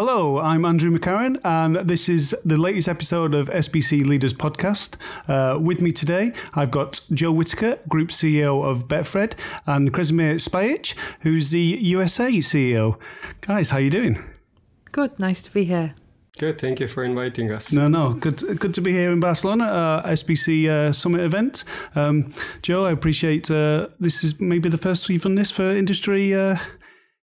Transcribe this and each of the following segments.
Hello, I'm Andrew McCarron, and this is the latest episode of SBC Leaders Podcast. Uh, with me today, I've got Jo Whittaker, Group CEO of Betfred, and Kresimir Spajic, who's the USA CEO. Guys, how are you doing? Good, nice to be here. Good, thank you for inviting us. No, no, good, good to be here in Barcelona, uh, SBC uh, Summit event. Um, Jo, I appreciate uh, this is maybe the first we've done this for industry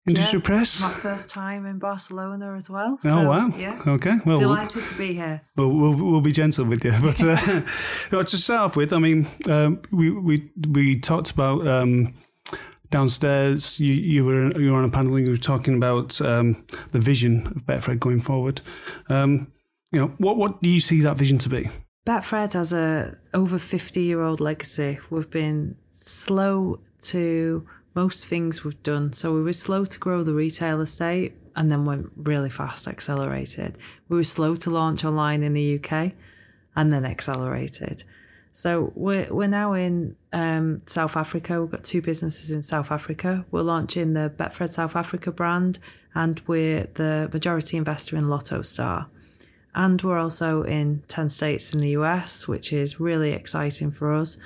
industry yeah, press. My first time in Barcelona as well. So, oh wow! Yeah. Okay. Well, delighted to be here. We'll, we'll, we'll be gentle with you, but uh, to start off with, I mean, um, we we we talked about. Um, downstairs, you, you were you were on a panel and you were talking about um, the vision of Betfred going forward. Um, you know, what what do you see that vision to be? Betfred has a over fifty year old legacy. We've been slow to most things we've done. So we were slow to grow the retail estate and then went really fast, accelerated. We were slow to launch online in the UK and then accelerated. So we're, we're now in um, South Africa. We've got two businesses in South Africa. We're launching the Betfred South Africa brand and we're the majority investor in Lotto Star. And we're also in 10 states in the US, which is really exciting for us.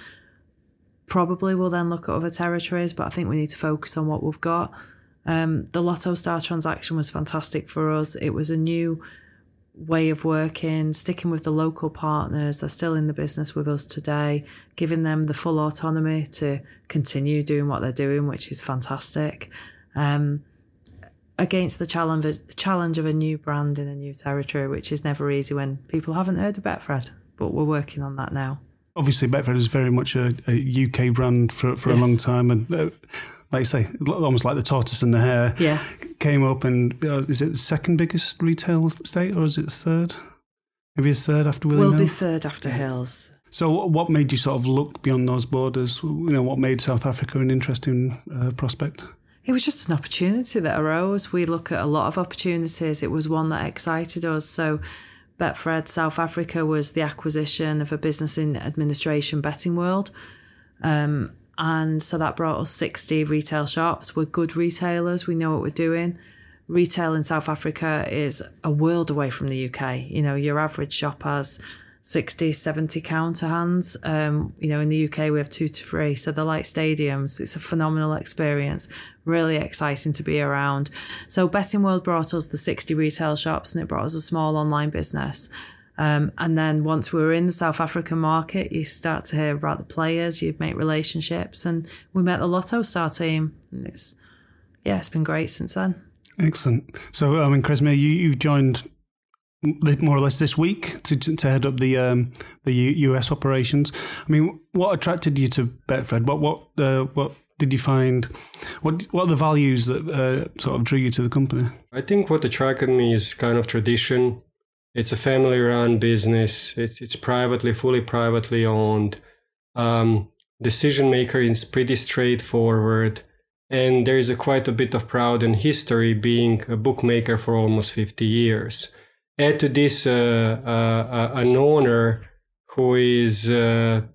Probably we'll then look at other territories, but I think we need to focus on what we've got. Um, the Lotto Star transaction was fantastic for us. It was a new way of working, sticking with the local partners. They're still in the business with us today, giving them the full autonomy to continue doing what they're doing, which is fantastic. Um, against the challenge, challenge of a new brand in a new territory, which is never easy when people haven't heard of Betfred, but we're working on that now obviously Betfred is very much a, a UK brand for for yes. a long time, and uh, like I say, almost like the tortoise and the hare. Yeah, came up and uh, is it the second biggest retail state or is it third? Maybe it's third after Willie. Will be third after Hills. So, what made you sort of look beyond those borders? You know, what made South Africa an interesting uh, prospect? It was just an opportunity that arose. We look at a lot of opportunities. It was one that excited us. So, Betfred South Africa was the acquisition of a business in administration betting world. Um, and so that brought us 60 retail shops. We're good retailers, we know what we're doing. Retail in South Africa is a world away from the UK. You know, your average shop has 60, 70 counter hands. Um, you know, in the UK, we have two to three. So they're like stadiums. It's a phenomenal experience. Really exciting to be around. So Betting World brought us the 60 retail shops and it brought us a small online business. Um, and then once we were in the South African market, you start to hear about the players, you make relationships, and we met the Lotto Star team. And it's, yeah, it's been great since then. Excellent. So, I mean, Kresimir, you, you've joined more or less this week to to head up the um, the US operations. I mean, what attracted you to Betfred? What what uh, what did you find? What what are the values that uh, sort of drew you to the company? I think what attracted me is kind of tradition. It's a family-run business. It's it's privately, fully privately owned. Um, decision maker is pretty straightforward, and there is a quite a bit of proud in history being a bookmaker for almost fifty years add to this uh, uh, uh, an owner who is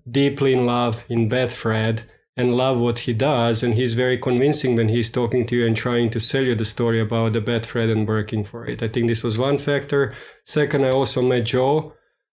deeply in love in Betfred and love what he does. And he's very convincing when he's talking to you and trying to sell you the story about the Betfred and working for it. I think this was one factor. Second, I also met Jo.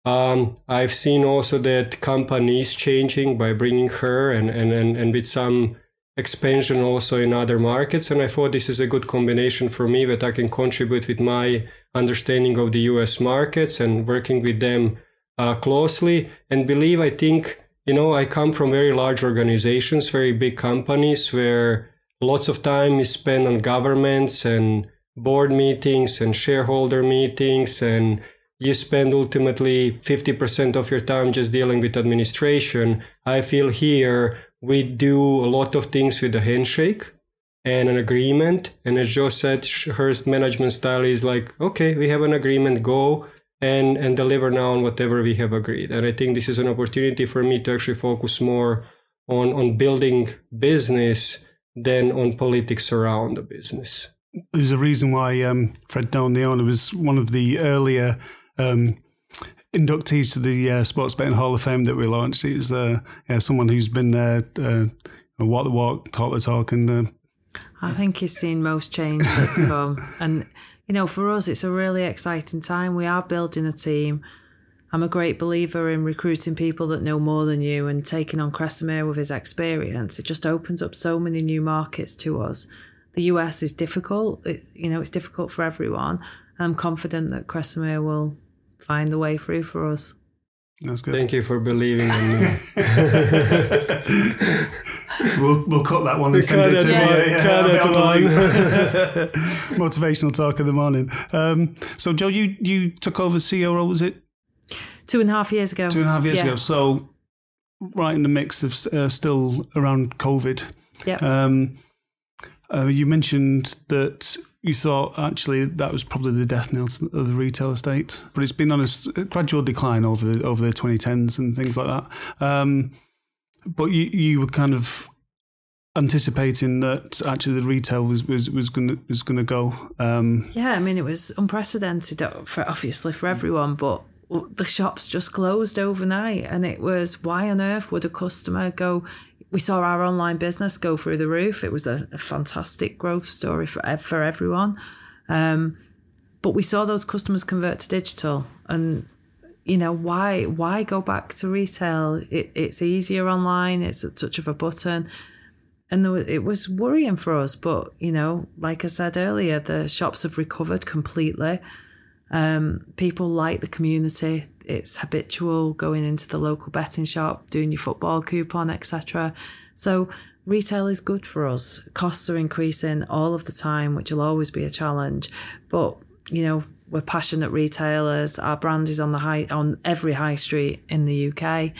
Um, I've seen also that company is changing by bringing her and, and, and, and with some expansion also in other markets. And I thought this is a good combination for me that I can contribute with my understanding of the US markets and working with them uh, closely. And believe, I think, you know, I come from very large organizations, very big companies where lots of time is spent on governments and board meetings and shareholder meetings and you spend ultimately 50% of your time just dealing with administration. I feel here we do a lot of things with a handshake and an agreement. And as Jo said, her management style is like, okay, we have an agreement, go and, and deliver now on whatever we have agreed. And I think this is an opportunity for me to actually focus more on, on building business than on politics around the business. There's a reason why um, Fred the owner, was one of the earlier um, inductees to the uh, Sports Betting Hall of Fame that we launched. He's uh, yeah, someone who's been there, uh, walk the walk, talk the talk, and uh, I think he's seen most change that's come. and, you know, for us, it's a really exciting time. We are building a team. I'm a great believer in recruiting people that know more than you and taking on Kresimir with his experience. It just opens up so many new markets to us. The US is difficult. It, you know, it's difficult for everyone. And I'm confident that Kresimir will find the way through for us. That's good. Thank you for believing in me. we'll, we'll cut that one and send it to Yeah. me. Yeah, Cut I'll be it on the one. loop. Motivational talk of the morning. Um, so, Jo, you, you took over CEO role, was it Two and a half years ago. two and a half years Yeah. ago? So, right in the mix of uh, still around COVID. Yep. Um, uh, you mentioned that you thought actually that was probably the death knell of the retail estate, but it's been on a gradual decline over the over the 2010s and things like that. Um, but you you were kind of anticipating that actually the retail was was was going was going to go. Um, Yeah, I mean, it was unprecedented, uh, for obviously for everyone, but the shops just closed overnight, and it was why on earth would a customer go? We saw our online business go through the roof. It was a, a fantastic growth story for for everyone, um, but we saw those customers convert to digital, and you know why why go back to retail? It, it's easier online. It's a touch of a button and was, it was worrying for us. But you know, like I said earlier, the shops have recovered completely. Um, people like the community. It's habitual going into the local betting shop, doing your football coupon, etc. So retail is good for us. Costs are increasing all of the time, which will always be a challenge. But you know, we're passionate retailers. Our brand is on the high on every high street in the UK.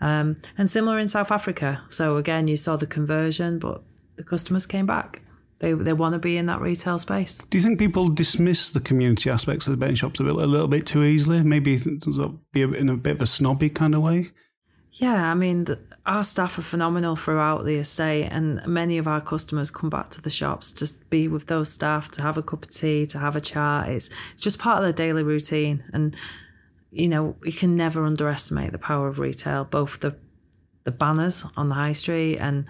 Um, and similar in South Africa. So again, you saw the conversion, but the customers came back. They they want to be in that retail space. do you think people dismiss the community aspects of the betting shops a, bit, a little bit too easily? Maybe be in a bit of a snobby kind of way. Yeah, I mean, the, our staff are phenomenal throughout the estate, and many of our customers come back to the shops to be with those staff, to have a cup of tea, to have a chat. It's, it's just part of their daily routine, and you know, you can never underestimate the power of retail, both the the banners on the high street and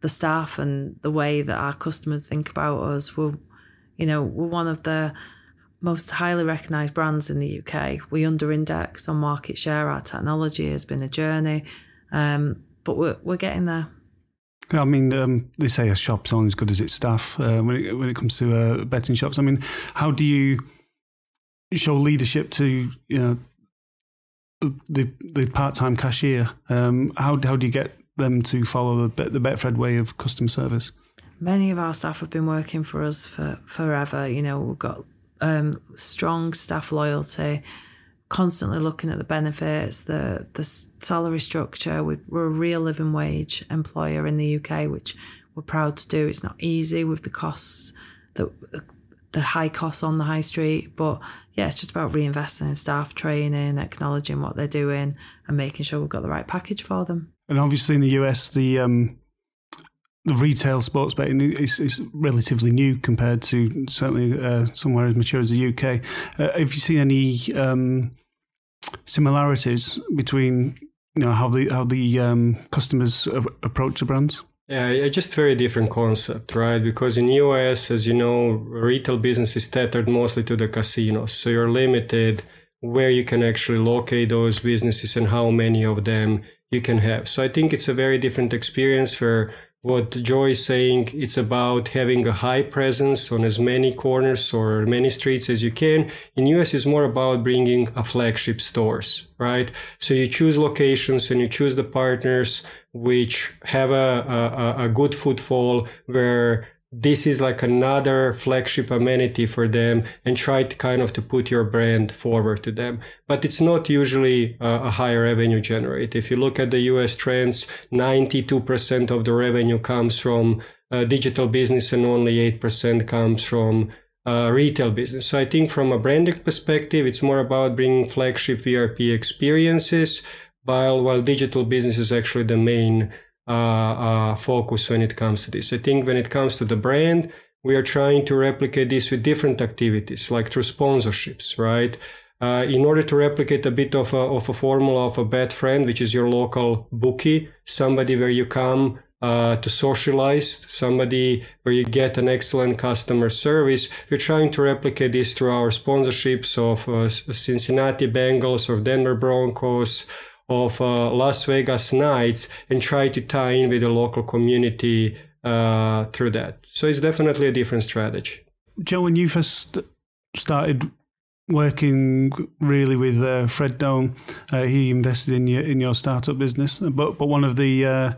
the staff and the way that our customers think about us. We're, you know, we're one of the most highly recognised brands in the UK. We under index on market share. Our technology has been a journey, um, but we're, we're getting there. I mean, um, they say a shop's only as good as its staff uh, when it when it comes to uh, betting shops. I mean, how do you show leadership to you know the the part time cashier? Um, how how do you get them to follow the the Betfred way of customer service? Many of our staff have been working for us for forever. You know, we've got um, strong staff loyalty, constantly looking at the benefits, the the salary structure. We, we're a real living wage employer in the UK, which we're proud to do. It's not easy with the costs, the the high costs on the high street, but yeah, it's just about reinvesting in staff training, acknowledging what they're doing, and making sure we've got the right package for them. And obviously in the US, the um, the retail sports betting is, is relatively new compared to certainly uh, somewhere as mature as the UK. Uh, have you seen any um, similarities between you know how the how the um, customers approach the brands? Yeah, yeah, just very different concept, right? Because in US, as you know, retail business is tethered mostly to the casinos. So you're limited where you can actually locate those businesses and how many of them you can have. So I think it's a very different experience for what Joy is saying. It's about having a high presence on as many corners or many streets as you can. In US, it's more about bringing a flagship stores, right? So you choose locations and you choose the partners which have a, a, a good footfall where this is like another flagship amenity for them and try to kind of to put your brand forward to them. But it's not usually a, a higher revenue generate if you look at the us trends 92% of the revenue comes from uh, digital business and only 8% comes from uh, retail business. So i think from a branding perspective it's more about bringing flagship VIP experiences while while digital business is actually the main uh, uh, focus when it comes to this. I think when it comes to the brand, we are trying to replicate this with different activities, like through sponsorships, right? Uh, in order to replicate a bit of a, of a formula of a Betfred, which is your local bookie, somebody where you come uh, to socialize, somebody where you get an excellent customer service. We're trying to replicate this through our sponsorships of uh, Cincinnati Bengals, of Denver Broncos, of uh, Las Vegas Knights and try to tie in with the local community uh, through that. So it's definitely a different strategy. Jo, when you first started working really with uh, Fred Done, uh, he invested in your in your startup business, but but one of the uh,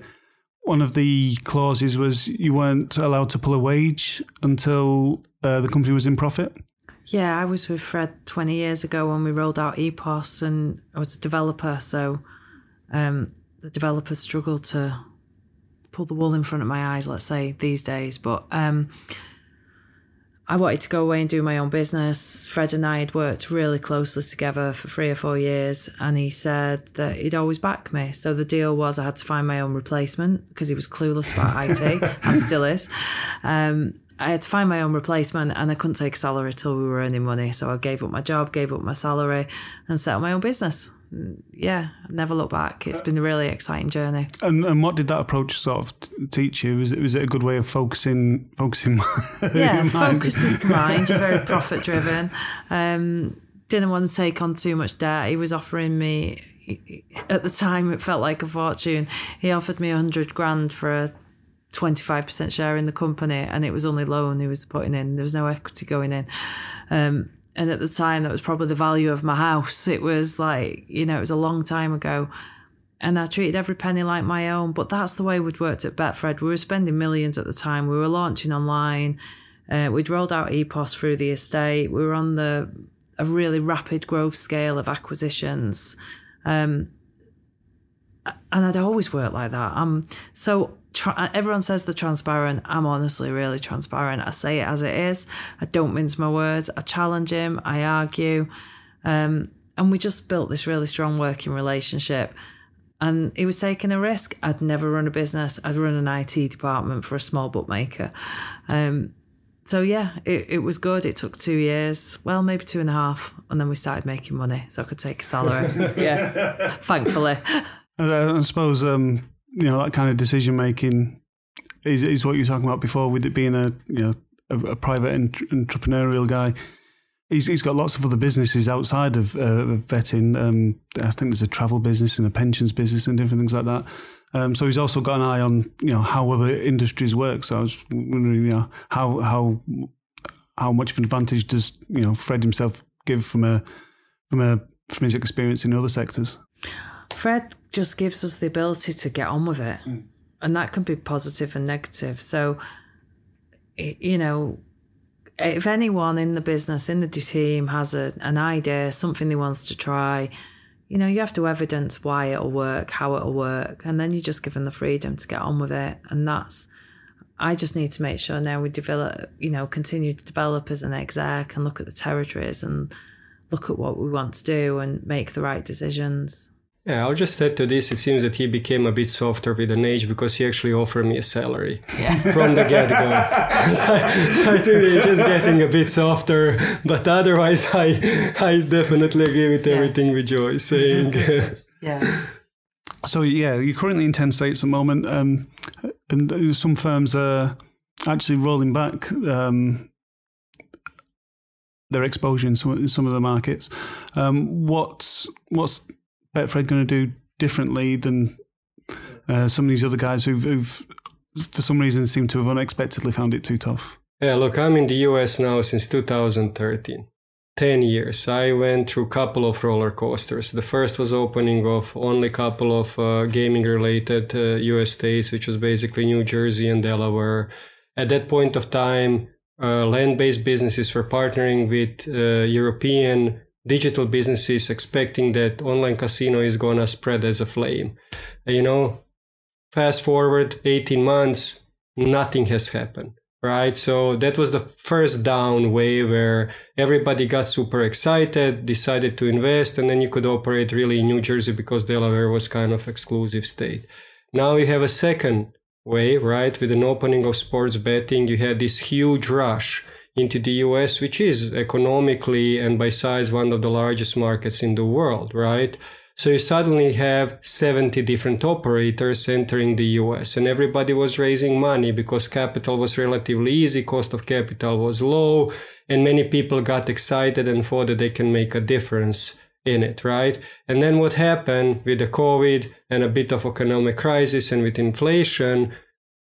one of the clauses was you weren't allowed to pull a wage until uh, the company was in profit. Yeah, I was with Fred 20 years ago when we rolled out EPOS, and I was a developer. So um, the developers struggle to pull the wool in front of my eyes, let's say, these days. But um, I wanted to go away and do my own business. Fred and I had worked really closely together for three or four years, and he said that he'd always back me. So the deal was I had to find my own replacement because he was clueless about IT and still is. Um, I had to find my own replacement, and I couldn't take a salary till we were earning money. So I gave up my job, gave up my salary, and set up my own business yeah, never look back. It's been a really exciting journey. And and what did that approach sort of t- teach you? Was it was it a good way of focusing focusing? yeah, focuses the mind. You're very profit driven. Um, didn't want to take on too much debt. He was offering me at the time it felt like a fortune. He offered me a hundred grand for a 25% share in the company and it was only loan he was putting in. There was no equity going in. Um, and at the time that was probably the value of my house it was like you know it was a long time ago and I treated every penny like my own. But that's the way we'd worked at Betfred. We were spending millions at the time. We were launching online. Uh, we'd rolled out EPOS through the estate. We were on the a really rapid growth scale of acquisitions. Um, and I'd always worked like that. Um, so tra- everyone says they're transparent. I'm honestly really transparent. I say it as it is. I don't mince my words. I challenge him. I argue. Um, and we just built this really strong working relationship. And he was taking a risk. I'd never run a business. I'd run an IT department for a small bookmaker. Um, so yeah, it, it was good. It took two years, well, maybe two and a half, and then we started making money, so I could take a salary. yeah, thankfully. I suppose um, you know that kind of decision making is is what you're talking about before with it being a you know a, a private ent- entrepreneurial guy. He's, he's got lots of other businesses outside of, uh, of betting. Um, I think there's a travel business and a pensions business and different things like that. Um, so he's also got an eye on you know how other industries work. So I was wondering, you know, how how how much of an advantage does you know Fred himself give from a from a from his experience in other sectors? Fred just gives us the ability to get on with it. Mm. And that can be positive and negative. So, you know, if anyone in the business, in the team has a, an idea, something they wants to try, you know, you have to evidence why it'll work, how it'll work, and then you're just given the freedom to get on with it. And that's, I just need to make sure now we develop, you know, continue to develop as an exec and look at the territories and look at what we want to do and make the right decisions. Yeah, I'll just add to this. It seems that he became a bit softer with an age because he actually offered me a salary yeah. from the get go. so, so, I think he's just getting a bit softer. But otherwise, I I definitely agree with everything yeah. Jo is saying. yeah. So yeah, you're currently in ten states at the moment, um, and some firms are actually rolling back um, their exposure in some, in some of the markets. Um, what's what's Betfred going to do differently than uh, some of these other guys who've, who've, for some reason, seem to have unexpectedly found it too tough? Yeah, look, I'm in the US now since 2013. 10 years. I went through a couple of roller coasters. The first was opening of only a couple of uh, gaming related uh, US states, which was basically New Jersey and Delaware. At that point of time, uh, land based businesses were partnering with uh, European digital businesses expecting that online casino is gonna spread as a flame. You know, fast forward 18 months, nothing has happened. Right, so that was the first down wave where everybody got super excited, decided to invest, and then you could operate really in New Jersey because Delaware was kind of exclusive state. Now you have a second wave, right? With an opening of sports betting, you had this huge rush into the US, which is economically and by size one of the largest markets in the world, right? So you suddenly have 70 different operators entering the US and everybody was raising money because capital was relatively easy, cost of capital was low, and many people got excited and thought that they can make a difference in it, right? And then what happened with the COVID and a bit of economic crisis and with inflation,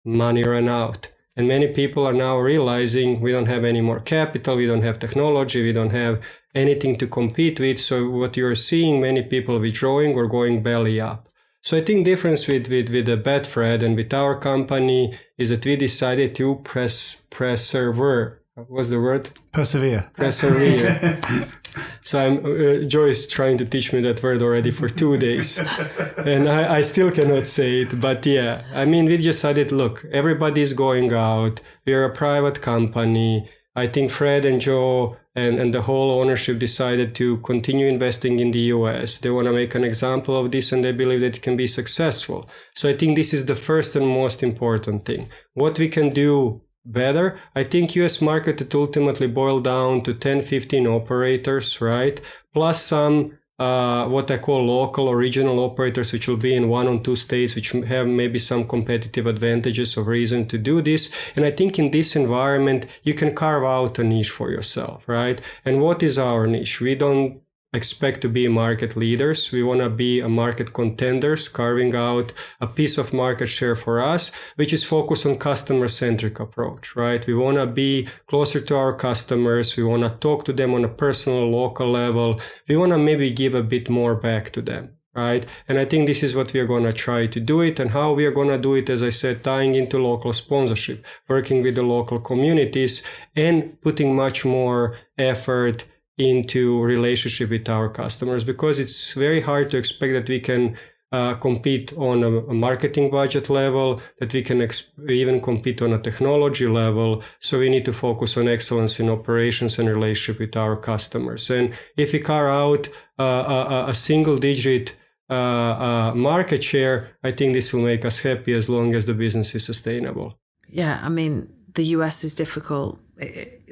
money ran out. And many people are now realizing we don't have any more capital, we don't have technology, we don't have anything to compete with. So what you're seeing many people withdrawing or going belly up. So I think difference with with with the Betfred and with our company is that we decided to press persevere. What's the word? Persevere. Persevere. so I'm uh, Joyce trying to teach me that word already for two days, and I, I still cannot say it. But yeah, I mean, we just decided. Look, everybody's going out. We are a private company. I think Fred and Jo and, and the whole ownership decided to continue investing in the US. They want to make an example of this and they believe that it can be successful. So I think this is the first and most important thing. What we can do better, I think US market it ultimately boil down to 10, 15 operators, right? Plus some uh, what I call local or regional operators, which will be in one or two states, which have maybe some competitive advantages or reason to do this. And I think in this environment, you can carve out a niche for yourself, right? And what is our niche? We don't expect to be market leaders. We want to be a market contenders, carving out a piece of market share for us, which is focused on customer centric approach, right? We want to be closer to our customers. We want to talk to them on a personal, local level. We want to maybe give a bit more back to them. Right. And I think this is what we are going to try to do it and how we are going to do it, as I said, tying into local sponsorship, working with the local communities and putting much more effort into relationship with our customers because it's very hard to expect that we can uh, compete on a, a, marketing budget level, that we can exp- even compete on a technology level. So we need to focus on excellence in operations and relationship with our customers. And if we carve out uh, a, a, single digit uh, uh market share, I think this will make us happy as long as the business is sustainable. Yeah, I mean the US is difficult.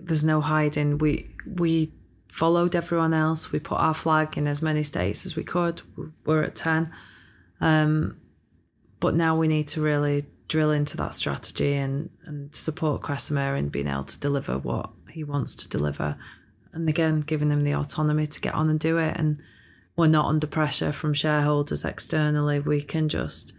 There's no hiding. We we followed everyone else. We put our flag in as many states as we could. We're at 10. Um, but now we need to really drill into that strategy and, and support Kresimir in being able to deliver what he wants to deliver. And again, giving them the autonomy to get on and do it. And we're not under pressure from shareholders externally. We can just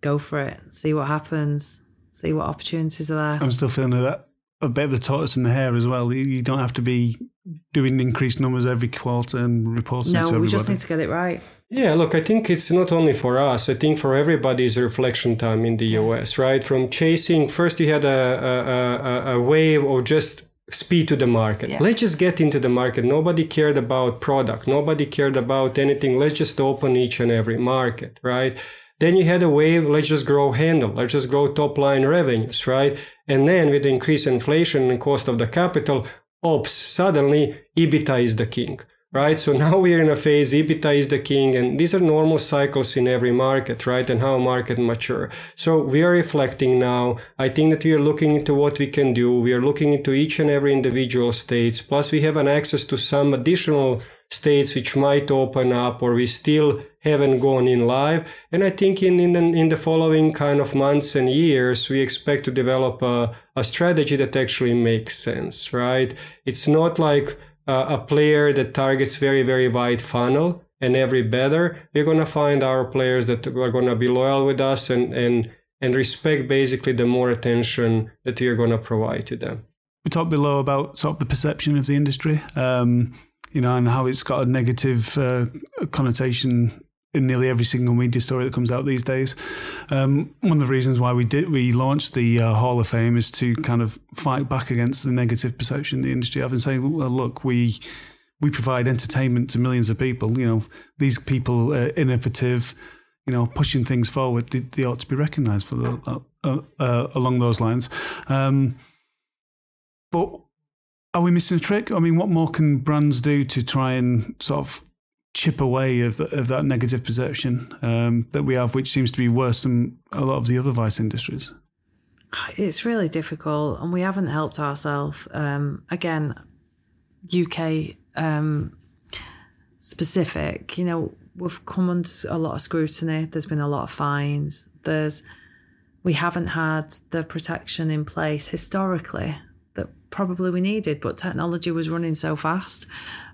go for it, see what happens, see what opportunities are there. I'm still feeling that a bit of the tortoise in the hare as well. You don't have to be doing increased numbers every quarter and reporting no, to everybody. we just need to get it right. Yeah, look, I think it's not only for us. I think for everybody is reflection time in the US, right? From chasing, first you had a, a, a, a wave of just speed to the market. Yeah. Let's just get into the market. Nobody cared about product. Nobody cared about anything. Let's just open each and every market, right? Then you had a wave, let's just grow handle, let's just grow top line revenues, right? And then with increased inflation and cost of the capital, ops, suddenly EBITDA is the king, right? So now we're in a phase, EBITDA is the king, and these are normal cycles in every market, right? And how market mature. So we are reflecting now. I think that we are looking into what we can do. We are looking into each and every individual states. Plus we have an access to some additional states which might open up or we still haven't gone in live. And I think in, in, the, in the following kind of months and years, we expect to develop a, a strategy that actually makes sense, right? It's not like a, a player that targets very, very wide funnel and every better. We're going to find our players that are going to be loyal with us and, and, and respect basically the more attention that are going to provide to them. We talked below about sort of the perception of the industry. Um, you know, and how it's got a negative uh, connotation in nearly every single media story that comes out these days. Um, one of the reasons why we did we launched the uh, Hall of Fame is to kind of fight back against the negative perception the industry have and say, well, look, we we provide entertainment to millions of people. You know, these people are innovative. You know, pushing things forward. They, they ought to be recognised for the, uh, uh, along those lines. Um, but are we missing a trick? I mean, what more can brands do to try and sort of chip away of, the, of that negative perception um, that we have, which seems to be worse than a lot of the other vice industries? It's really difficult, and we haven't helped ourselves. Um, again, UK um, specific, you know, we've come under a lot of scrutiny. There's been a lot of fines. There's we haven't had the protection in place historically probably we needed, but technology was running so fast.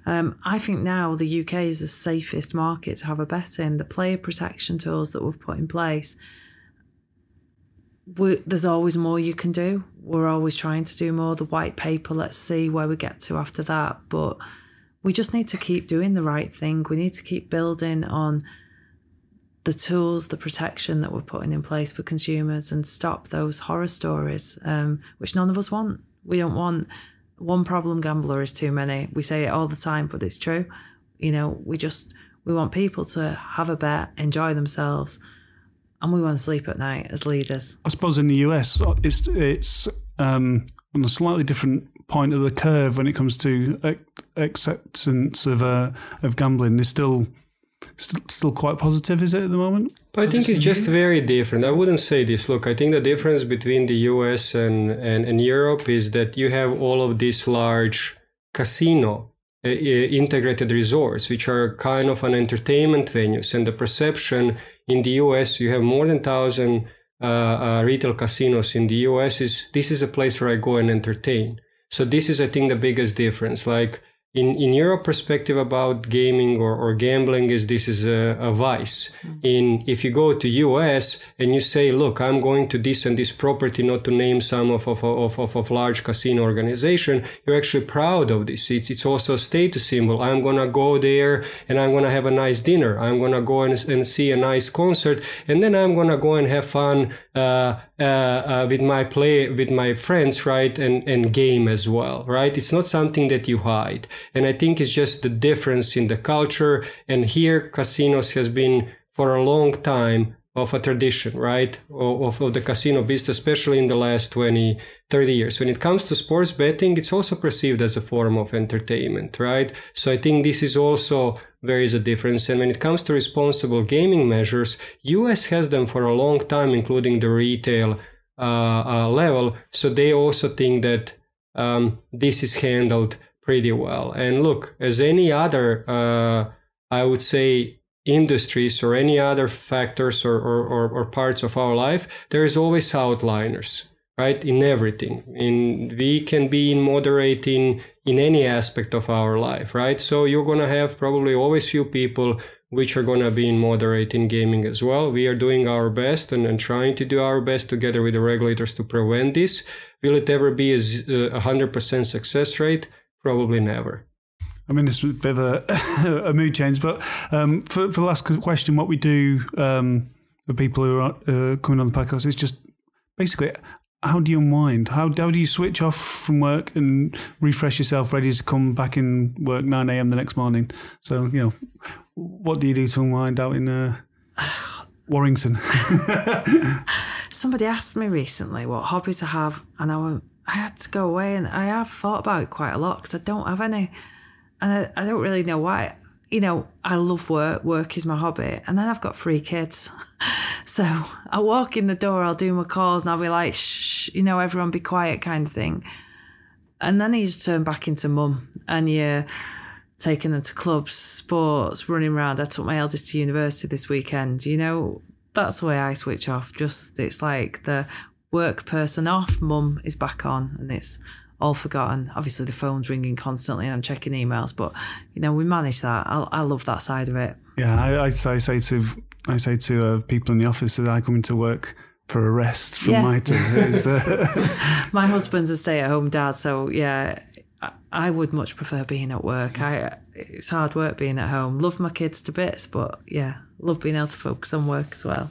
Um, I think now the UK is the safest market to have a bet in. The player protection tools that we've put in place, there's always more you can do. We're always trying to do more. The white paper, let's see where we get to after that. But we just need to keep doing the right thing. We need to keep building on the tools, the protection that we're putting in place for consumers and stop those horror stories, um, which none of us want. We don't want one problem gambler is too many. We say it all the time, but it's true. You know, we just we want people to have a bet, enjoy themselves, and we want to sleep at night as leaders. I suppose in the US, it's it's um, on a slightly different point of the curve when it comes to acceptance of uh, of gambling. There's still still, still quite positive, is it at the moment? I think it's just very different. I wouldn't say this. Look, I think the difference between the US and, and, and Europe is that you have all of these large casino uh, integrated resorts, which are kind of an entertainment venues. And the perception in the US, you have more than 1,000 uh, uh, retail casinos in the US, is this is a place where I go and entertain. So this is, I think, the biggest difference. Like in in your perspective about gaming or, or gambling is this is a, a vice. Mm-hmm. in if you go to us and you say look i'm going to this and this property not to name some of of, of, of, of large casino organization you're actually proud of this. It's, it's also a status symbol. I'm going to go there and i'm going to have a nice dinner. I'm going to go and, and see a nice concert and then i'm going to go and have fun uh, uh, uh, with my play with my friends right and and game as well right? It's not something that you hide. And i think it's just the difference in the culture. And here casinos has been for a long time of a tradition, right? Of, of, the casino business, especially in the last 20, 30 years. When it comes to sports betting, it's also perceived as a form of entertainment, right? So I think this is also there is a difference. And when it comes to responsible gaming measures, US has them for a long time, including the retail uh, uh, level. So they also think that um, this is handled pretty well. And look, as any other, uh, I would say, industries or any other factors or, or, or, parts of our life, there is always outliners right? In everything. In we can be in moderating in any aspect of our life right? So you're to have probably always few people which are to be in moderating gaming as well. We are doing our best and, and trying to do our best together with the regulators to prevent this. Will it ever be a 100% success rate? Probably never I mean, this is a bit of a, a mood change, but um, for, for the last question, what we do um, for people who are uh, coming on the podcast is just basically how do you unwind? How, how do you switch off from work and refresh yourself, ready to come back in work 9 a.m. the next morning? So, you know, what do you do to unwind out in uh, Warrington? Somebody asked me recently what hobbies I have, and I went, I had to go away, and I have thought about it quite a lot because I don't have any, and I, I don't really know why you know, I love work. Work is my hobby. And then I've got three kids. So I walk in the door, I'll do my calls, and I'll be like, shh, you know, everyone be quiet kind of thing. And then you just turn back into mum and you're taking them to clubs, sports, running around. I took my eldest to university this weekend. You know, that's the way I switch off. Just, it's like the work person off, mum is back on, and it's all forgotten. Obviously, the phone's ringing constantly and I'm checking emails, but you know, we manage that. I, I love that side of it. Yeah, I, I, I say to I say to uh, people in the office that I come into work for a rest from yeah. my time. Uh... my husband's a stay-at-home dad, so yeah, I, would much prefer being at work. I it's hard work being at home. Love my kids to bits, but yeah, love being able to focus on work as well.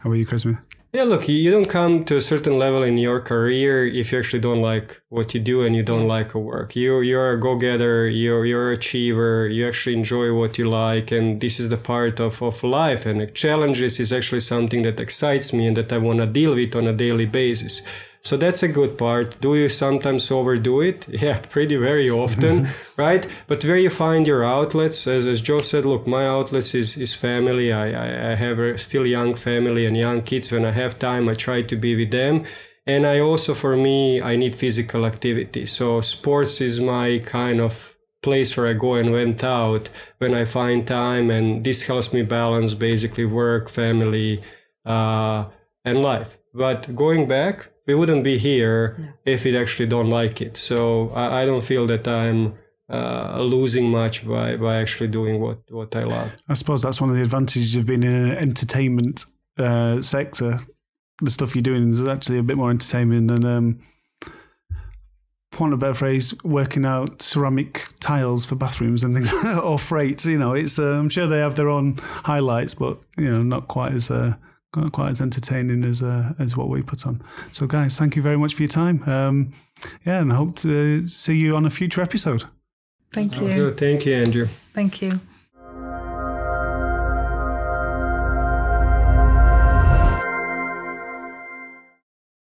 How about you, Kresimir? Yeah, look, you don't come to a certain level in your career if you actually don't like what you do and you don't like a work. You you're a go-getter, you're you're achiever, you actually enjoy what you like and this is the part of, of life and challenges is actually something that excites me and that I want to deal with on a daily basis. So that's a good part. Do you sometimes overdo it? Yeah, pretty very often, right? But where you find your outlets, as, as Jo said, look, my outlets is, is family. I, I, I have a still young family and young kids. When I have time, I try to be with them. And I also, for me, I need physical activity. So sports is my kind of place where I go and went out when I find time, and this helps me balance basically work, family, uh, and life. But going back, we wouldn't be here no. if we actually don't like it. So I, I don't feel that I'm uh, losing much by, by actually doing what, what I love. I suppose that's one of the advantages of being in an entertainment uh, sector. The stuff you're doing is actually a bit more entertaining than, um, want a better phrase, working out ceramic tiles for bathrooms and things, or freight. You know, it's uh, I'm sure they have their own highlights, but you know, not quite as uh, not quite as entertaining as uh, as what we put on. So, guys, thank you very much for your time. Um, yeah, and I hope to see you on a future episode. Thank you. Thank you, Andrew. Thank you.